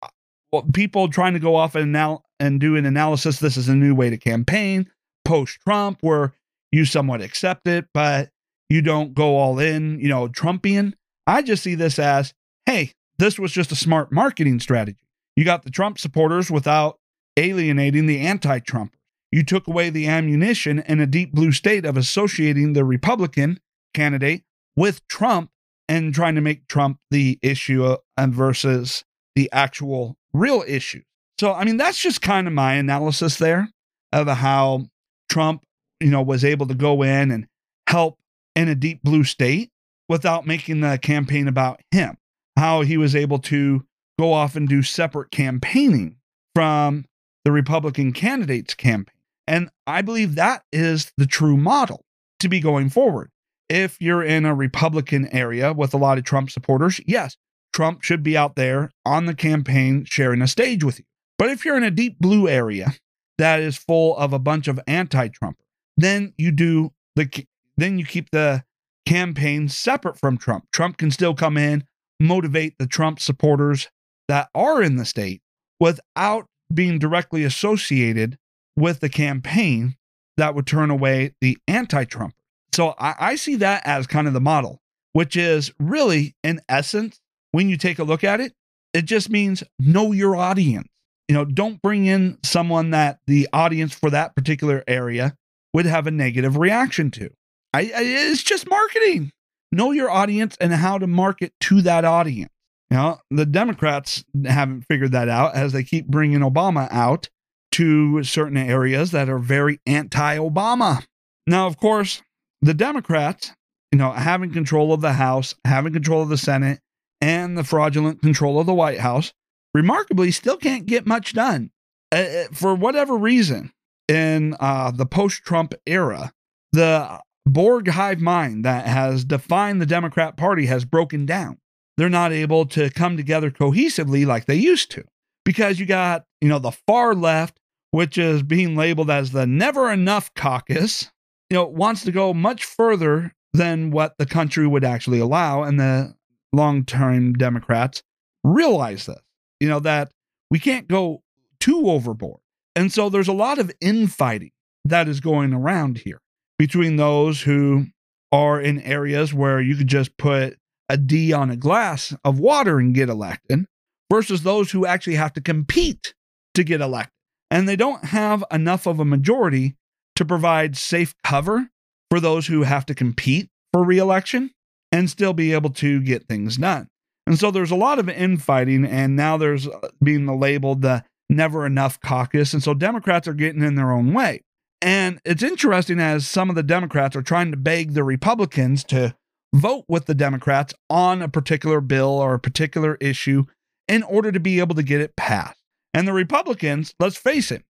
well, people trying to go off and, now and do an analysis this is a new way to campaign post Trump where you somewhat accept it, but you don't go all in, you know, Trumpian. I just see this as hey, this was just a smart marketing strategy. You got the Trump supporters without alienating the anti Trump. You took away the ammunition in a deep blue state of associating the Republican candidate with Trump and trying to make Trump the issue uh, versus the actual real issue. So, I mean, that's just kind of my analysis there of how Trump, you know, was able to go in and help in a deep blue state without making the campaign about him. How he was able to go off and do separate campaigning from the Republican candidate's campaign. And I believe that is the true model to be going forward. If you're in a Republican area with a lot of Trump supporters, yes, Trump should be out there on the campaign sharing a stage with you. But if you're in a deep blue area that is full of a bunch of anti-Trump, then you do the then you keep the campaign separate from Trump. Trump can still come in, motivate the Trump supporters that are in the state without being directly associated with the campaign that would turn away the anti Trump. So I, I, see that as kind of the model, which is really, in essence, when you take a look at it, it just means know your audience. You know, don't bring in someone that the audience for that particular area would have a negative reaction to. I, I, it's just marketing. Know your audience and how to market to that audience. You know, the Democrats haven't figured that out as they keep bringing Obama out to certain areas that are very anti Obama. Now, of course, the Democrats, you know, having control of the House, having control of the Senate, and the fraudulent control of the White House, remarkably still can't get much done. Uh, for whatever reason, in uh, the post Trump era, the Borg hive mind that has defined the Democrat Party has broken down they're not able to come together cohesively like they used to because you got, you know, the far left, which is being labeled as the never enough caucus, you know, wants to go much further than what the country would actually allow. And the long-term Democrats realize this. You know that we can't go too overboard. And so there's a lot of infighting that is going around here between those who are in areas where you could just put a D on a glass of water and get elected versus those who actually have to compete to get elected. And they don't have enough of a majority to provide safe cover for those who have to compete for reelection and still be able to get things done. And so there's a lot of infighting, and now there's uh, being labeled the never enough caucus. And so Democrats are getting in their own way. And it's interesting as some of the Democrats are trying to beg the Republicans to vote with the Democrats on a particular bill or a particular issue in order to be able to get it passed. And the Republicans, let's face it,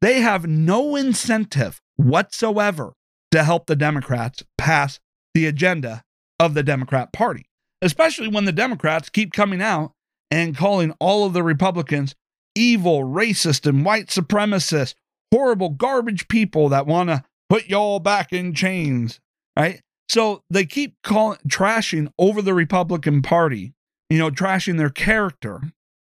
they have no incentive whatsoever to help the Democrats pass the agenda of the Democrat Party, especially when the Democrats keep coming out and calling all of the Republicans evil, racist, and white supremacists, horrible, garbage people that want to put y'all back in chains, right? So they keep calling, trashing over the Republican Party, you know, trashing their character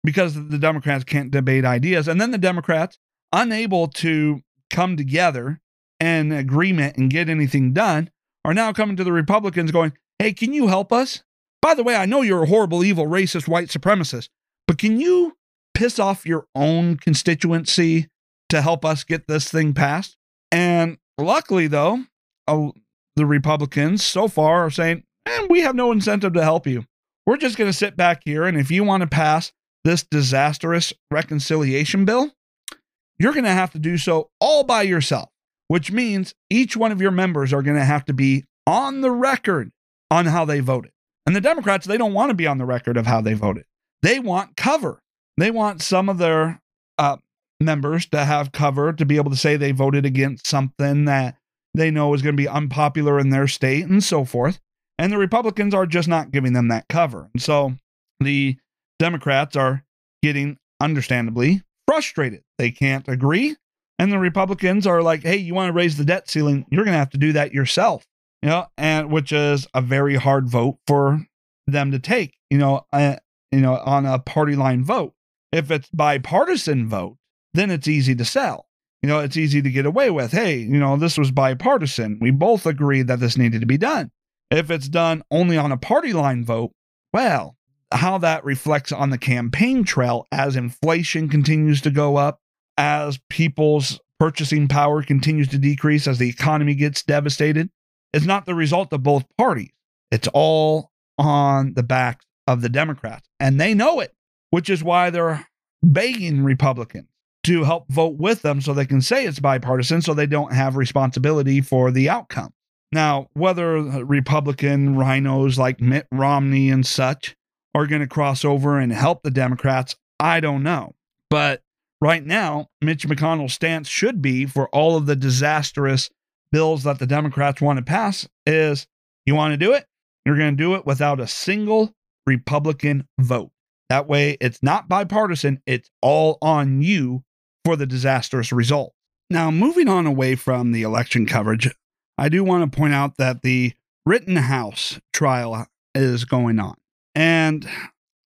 because the Democrats can't debate ideas. And then the Democrats, unable to come together and agreement and get anything done, are now coming to the Republicans going, hey, can you help us? By the way, I know you're a horrible, evil, racist, white supremacist, but can you piss off your own constituency to help us get this thing passed? And luckily, though, the Republicans so far are saying, eh, we have no incentive to help you. We're just going to sit back here. And if you want to pass this disastrous reconciliation bill, you're going to have to do so all by yourself, which means each one of your members are going to have to be on the record on how they voted. And the Democrats, they don't want to be on the record of how they voted. They want cover. They want some of their uh, members to have cover to be able to say they voted against something that they know is going to be unpopular in their state and so forth. And the Republicans are just not giving them that cover. And so the Democrats are getting, understandably, frustrated. They can't agree. And the Republicans are like, hey, you want to raise the debt ceiling? You're going to have to do that yourself. You know, and which is a very hard vote for them to take, you know, uh, you know, on a party line vote. If it's bipartisan vote, then it's easy to sell. You know, it's easy to get away with. Hey, you know, this was bipartisan. We both agreed that this needed to be done. If it's done only on a party line vote, well, how that reflects on the campaign trail as inflation continues to go up, as people's purchasing power continues to decrease, as the economy gets devastated, is not the result of both parties. It's all on the backs of the Democrats, and they know it which is why they're begging Republicans to help vote with them so they can say it's bipartisan so they don't have responsibility for the outcome. Now, whether Republican RINOs like Mitt Romney and such are going to cross over and help the Democrats, I don't know. But right now, Mitch McConnell's stance should be for all of the disastrous bills that the Democrats want to pass is you want to do it? You're going to do it without a single Republican vote. That way, it's not bipartisan, it's all on you for the disastrous result. Now, moving on away from the election coverage, I do want to point out that the Rittenhouse trial is going on. And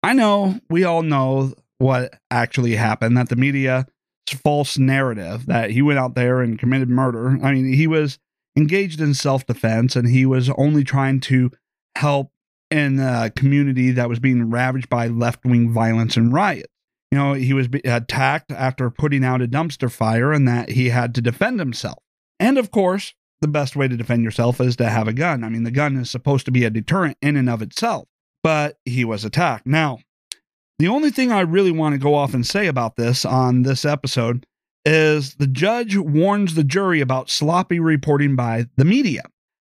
I know we all know what actually happened that the media false narrative that he went out there and committed murder. I mean, he was engaged in self defense and he was only trying to help in a community that was being ravaged by left wing violence and riots. You know, he was attacked after putting out a dumpster fire and that he had to defend himself. And of course, the best way to defend yourself is to have a gun. I mean, the gun is supposed to be a deterrent in and of itself, but he was attacked. Now, the only thing I really want to go off and say about this on this episode is the judge warns the jury about sloppy reporting by the media.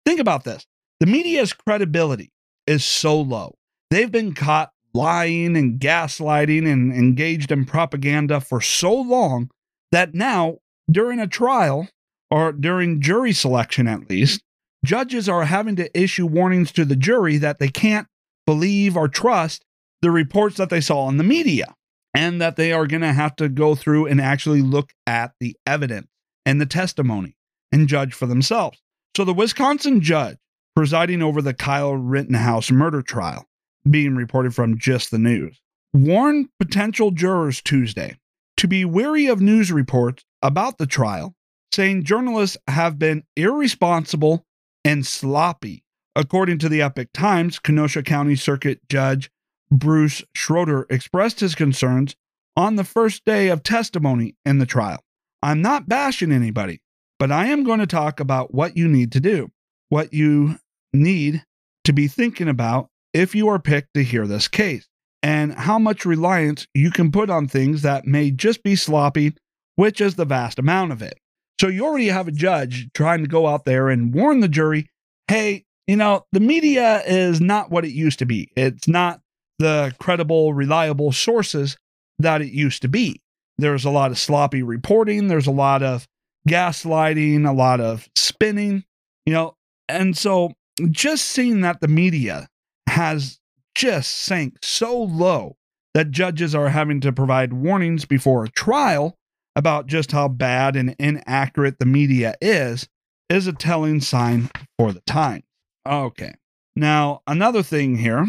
Think about this the media's credibility is so low. They've been caught lying and gaslighting and engaged in propaganda for so long that now, during a trial, or during jury selection at least, judges are having to issue warnings to the jury that they can't believe or trust the reports that they saw in the media and that they are going to have to go through and actually look at the evidence and the testimony and judge for themselves. So the Wisconsin judge presiding over the Kyle Rittenhouse murder trial being reported from just the news. Warned potential jurors Tuesday to be wary of news reports about the trial, saying journalists have been irresponsible and sloppy. According to the Epoch Times, Kenosha County Circuit Judge Bruce Schroeder expressed his concerns on the first day of testimony in the trial. I'm not bashing anybody, but I am going to talk about what you need to do, what you need to be thinking about if you are picked to hear this case, and how much reliance you can put on things that may just be sloppy, which is the vast amount of it. So you already have a judge trying to go out there and warn the jury hey, you know, the media is not what it used to be. It's not the credible, reliable sources that it used to be. There's a lot of sloppy reporting, there's a lot of gaslighting, a lot of spinning, you know, and so just seeing that the media has just sank so low that judges are having to provide warnings before a trial about just how bad and inaccurate the media is is a telling sign for the time. Okay. Now, another thing here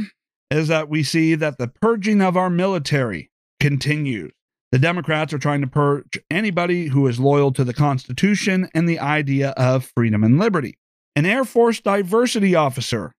is that we see that the purging of our military continues. The Democrats are trying to purge anybody who is loyal to the Constitution and the idea of freedom and liberty. An Air Force diversity officer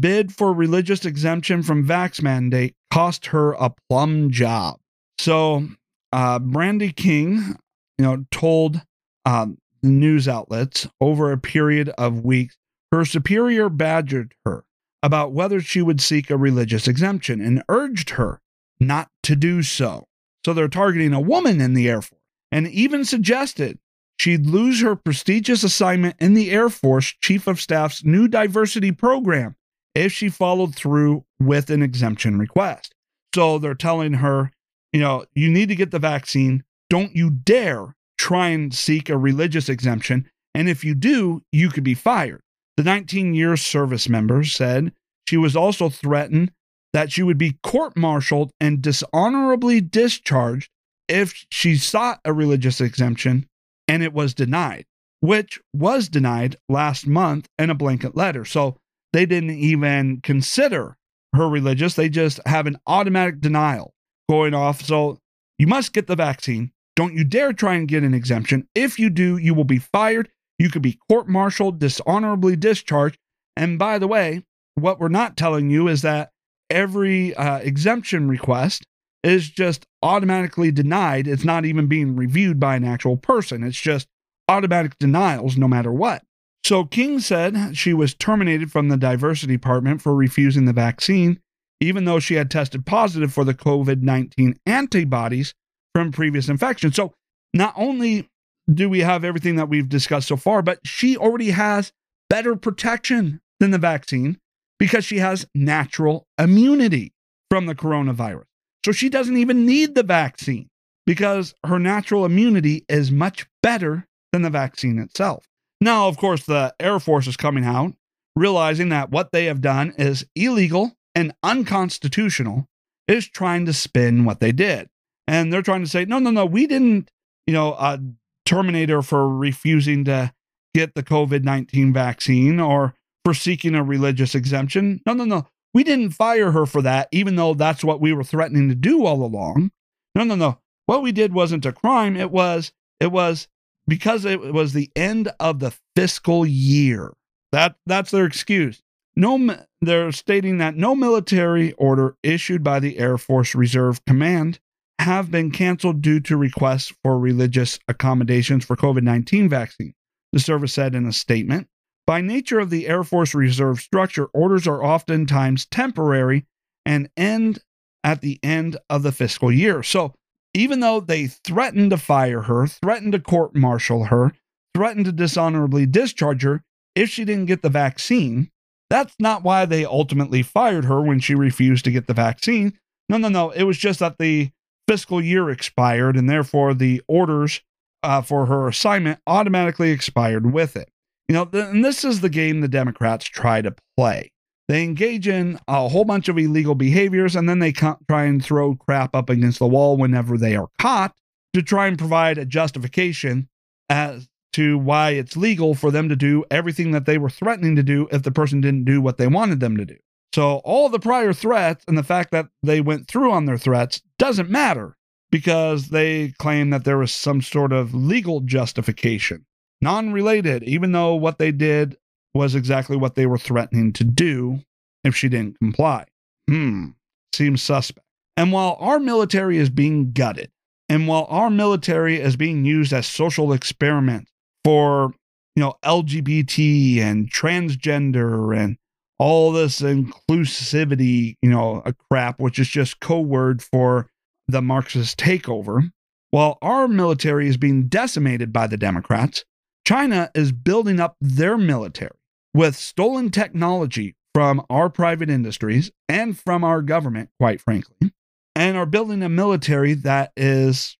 bid for religious exemption from vax mandate cost her a plum job. So, uh, Brandi King, you know, told uh, news outlets over a period of weeks her superior badgered her about whether she would seek a religious exemption and urged her not to do so. So they're targeting a woman in the Air Force and even suggested she'd lose her prestigious assignment in the Air Force Chief of Staff's new diversity program if she followed through with an exemption request. So they're telling her, you know, you need to get the vaccine. Don't you dare try and seek a religious exemption. And if you do, you could be fired. The 19 year service member said she was also threatened that she would be court martialed and dishonorably discharged if she sought a religious exemption and it was denied, which was denied last month in a blanket letter. So they didn't even consider her religious, they just have an automatic denial going off. So you must get the vaccine. Don't you dare try and get an exemption. If you do, you will be fired you could be court martialed, dishonorably discharged. And by the way, what we're not telling you is that every uh, exemption request is just automatically denied. It's not even being reviewed by an actual person, it's just automatic denials no matter what. So King said she was terminated from the diversity department for refusing the vaccine, even though she had tested positive for the COVID 19 antibodies from previous infection. So not only do we have everything that we've discussed so far, but she already has better protection than the vaccine because she has natural immunity from the coronavirus. So she doesn't even need the vaccine because her natural immunity is much better than the vaccine itself. Now, of course, the Air Force is coming out, realizing that what they have done is illegal and unconstitutional, is trying to spin what they did. And they're trying to say, no, no, no, we didn't, you know, uh, Terminator for refusing to get the COVID 19 vaccine or for seeking a religious exemption. No, no, no. We didn't fire her for that, even though that's what we were threatening to do all along. No, no, no. What we did wasn't a crime. It was, it was because it was the end of the fiscal year. That that's their excuse. No, they're stating that no military order issued by the Air Force Reserve Command have been canceled due to requests for religious accommodations for COVID 19 vaccine, the service said in a statement. By nature of the Air Force Reserve structure, orders are oftentimes temporary and end at the end of the fiscal year. So, even though they threatened to fire her, threatened to court martial her, threatened to dishonorably discharge her if she didn't get the vaccine, that's not why they ultimately fired her when she refused to get the vaccine. No, no, no. It was just that the fiscal year expired, and therefore the orders uh, for her assignment automatically expired with it. You know, th- and this is the game the Democrats try to play. They engage in a whole bunch of illegal behaviors and then they try and throw crap up against the wall whenever they are caught to try and provide a justification as to why it's legal for them to do everything that they were threatening to do if the person didn't do what they wanted them to do. So all the prior threats and the fact that they went through on their threats doesn't matter because they claim that there was some sort of legal justification, non related, even though what they did was exactly what they were threatening to do if she didn't comply. Hmm, seems suspect. And while our military is being gutted, and while our military is being used as social experiment for, you know, LGBT and transgender and all this inclusivity, you know, a crap, which is just code word for the Marxist takeover, while our military is being decimated by the Democrats, China is building up their military with stolen technology from our private industries and from our government, quite frankly, and are building a military that is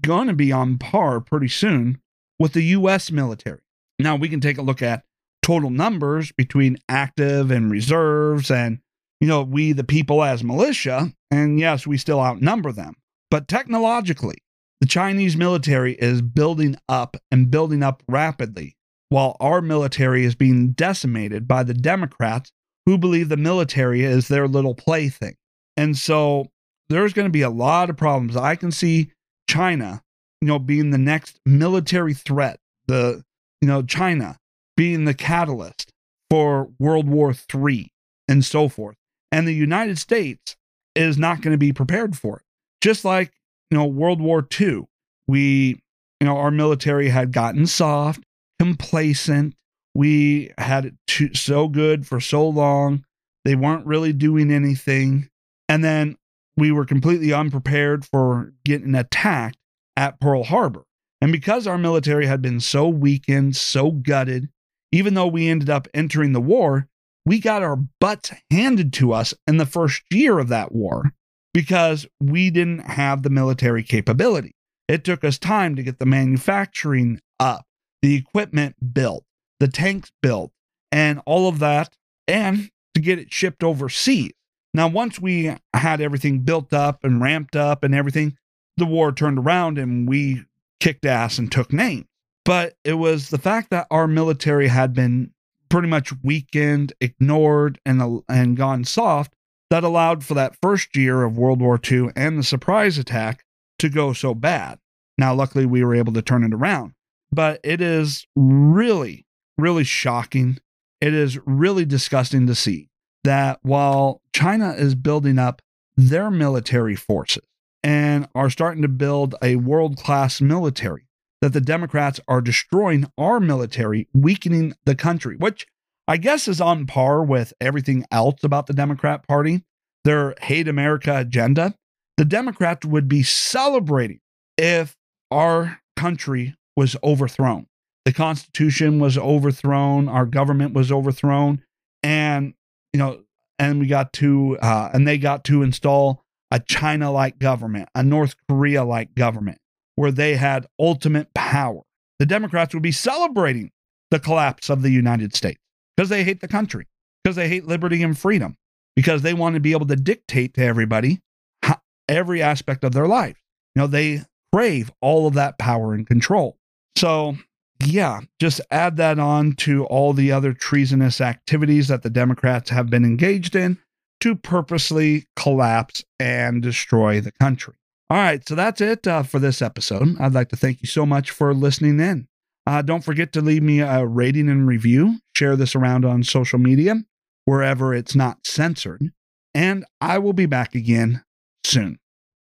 going to be on par pretty soon with the US military. Now, we can take a look at total numbers between active and reserves and you know we the people as militia and yes we still outnumber them but technologically the chinese military is building up and building up rapidly while our military is being decimated by the democrats who believe the military is their little plaything and so there's going to be a lot of problems. I can see China, you know, being the next military threat, the, you know, China being the catalyst for World War III and so forth. And the United States is not going to be prepared for it. Just like, you know, World War II, we, you know, our military had gotten soft, complacent. We had it too, so good for so long. They weren't really doing anything. And then we were completely unprepared for getting attacked at Pearl Harbor. And because our military had been so weakened, so gutted, even though we ended up entering the war, we got our butts handed to us in the first year of that war because we didn't have the military capability. It took us time to get the manufacturing up, the equipment built, the tanks built, and all of that, and to get it shipped overseas. Now, once we had everything built up and ramped up and everything, the war turned around and we kicked ass and took names. But it was the fact that our military had been pretty much weakened, ignored, and, and gone soft that allowed for that first year of World War II and the surprise attack to go so bad. Now, luckily, we were able to turn it around. But it is really, really shocking. It is really disgusting to see that while China is building up their military forces and are starting to build a world class military, that the Democrats are destroying our military, weakening the country, which I guess is on par with everything else about the Democrat Party, their hate America agenda. The Democrats would be celebrating if our country was overthrown. The Constitution was overthrown, our government was overthrown, and you know, and we got to, uh, and they got to install a China like government, a North Korea like government, where they had ultimate power. The Democrats would be celebrating the collapse of the United States because they hate the country, because they hate liberty and freedom, because they want to be able to dictate to everybody every aspect of their life. You know, they crave all of that power and control. So yeah, just add that on to all the other treasonous activities that the Democrats have been engaged in to purposely collapse and destroy the country. All right, so that's it uh, for this episode. I'd like to thank you so much for listening in. Uh, don't forget to leave me a rating and review. Share this around on social media, wherever it's not censored. And I will be back again soon.